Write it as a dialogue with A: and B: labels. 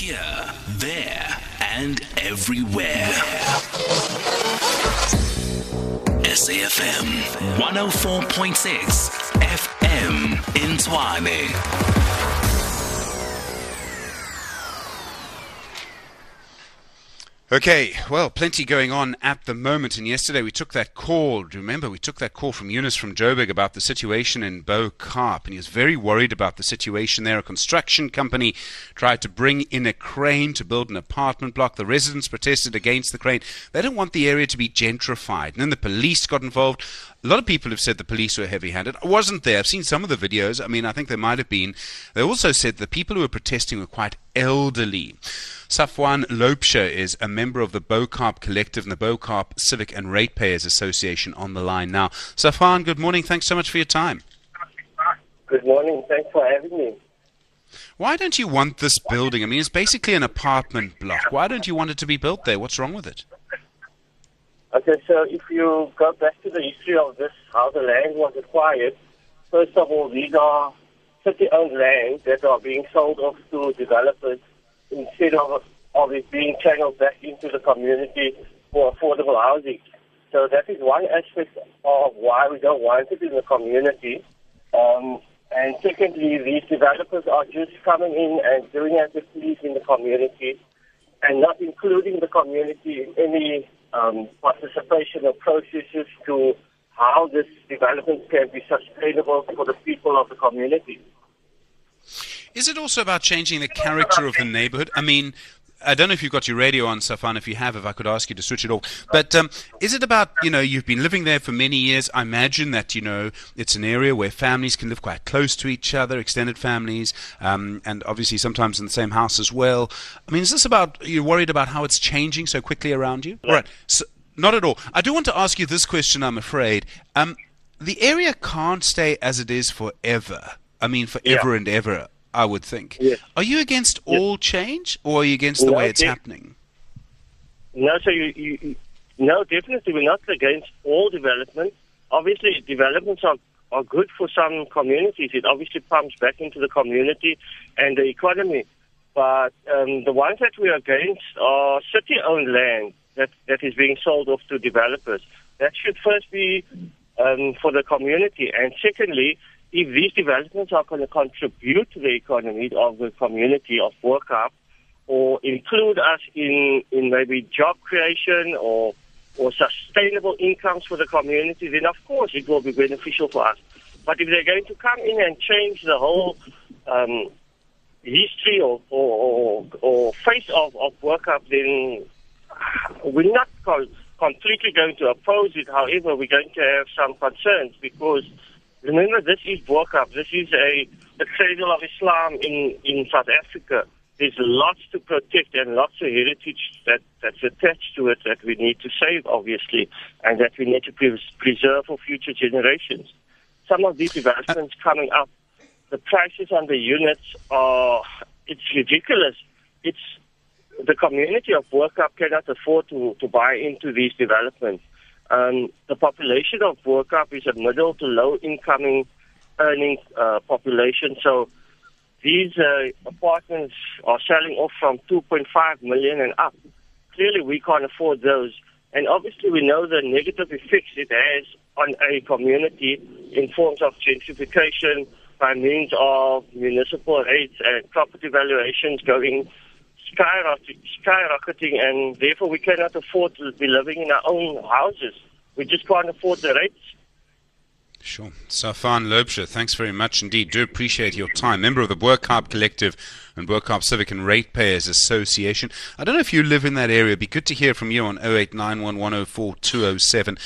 A: Here, there, and everywhere. SAFM 104.6 FM in Tshwane.
B: Okay, well, plenty going on at the moment. And yesterday we took that call. Do you remember? We took that call from Eunice from Joburg about the situation in Bo Kaap. And he was very worried about the situation there. A construction company tried to bring in a crane to build an apartment block. The residents protested against the crane. They don't want the area to be gentrified. And then the police got involved. A lot of people have said the police were heavy handed. I wasn't there. I've seen some of the videos. I mean, I think there might have been. They also said the people who were protesting were quite elderly. Safwan Lopsha is a member of the Bo Kaap Collective and the Bo Kaap Civic and Ratepayers Association on the line now. Safwan, good morning. Thanks so much for your time.
C: Good morning. Thanks for having me.
B: Why don't you want this building? I mean, it's basically an apartment block. Why don't you want it to be built there? What's wrong with it?
C: Okay, so if you go back to the history of this, how the land was acquired, first of all, these are city-owned land that are being sold off to developers instead of, of it being channeled back into the community for affordable housing. So that is one aspect of why we don't want it in the community. Um, and secondly, these developers are just coming in and doing as they please in the community and not including the community in any um, participation or processes to how this development can be sustainable for the people of the community.
B: Is it also about changing the character of the neighborhood? I mean, I don't know if you've got your radio on, Safwan. If you have, if I could ask you to switch it off. But um, is it about, you know, you've been living there for many years. I imagine that, you know, it's an area where families can live quite close to each other, extended families, um, and obviously sometimes in the same house as well. I mean, is this about, you're worried about how it's changing so quickly around you? All right. So, not at all. I do want to ask you this question, I'm afraid. Um, the area can't stay as it is forever. I mean, forever
C: Yeah.
B: and ever. I would think.
C: Yes.
B: Are you against all change, or are you against the
C: No,
B: way it's
C: de-
B: happening?
C: No, so you, you, you no, definitely we're not against all development. Obviously, developments are, are good for some communities. It obviously pumps back into the community and the economy. But um, the ones that we are against are city-owned land that, that is being sold off to developers. That should first be um, for the community. And secondly, if these developments are going to contribute to the economy of the community of Kaap, or include us in, in maybe job creation or or sustainable incomes for the community, then of course it will be beneficial for us. But if they're going to come in and change the whole um, history or, or, or, face of, of Kaap, then we're not co- completely going to oppose it. However, we're going to have some concerns because remember, this is Bo This is a the cradle of Islam in, in South Africa. There's lots to protect and lots of heritage that, that's attached to it that we need to save, obviously, and that we need to pre- preserve for future generations. Some of these developments coming up, the prices on the units are, it's ridiculous. It's, the community of Bo cannot afford to, to buy into these developments. Um, the population of Kaap is a middle to low incoming earning uh, population. So these uh, apartments are selling off from 2.5 million and up. Clearly, we can't afford those. And obviously, we know the negative effects it has on a community in forms of gentrification by means of municipal rates and property valuations going skyrocket- skyrocketing, and therefore we cannot afford to be living in our own houses. We just can't afford the rates.
B: Sure. Safan Lobsha, thanks very much indeed. Do appreciate your time. Member of the Bo Collective and Bo Civic and Ratepayers Association. I don't know if you live in that area. It'd be good to hear from you on 0891104207.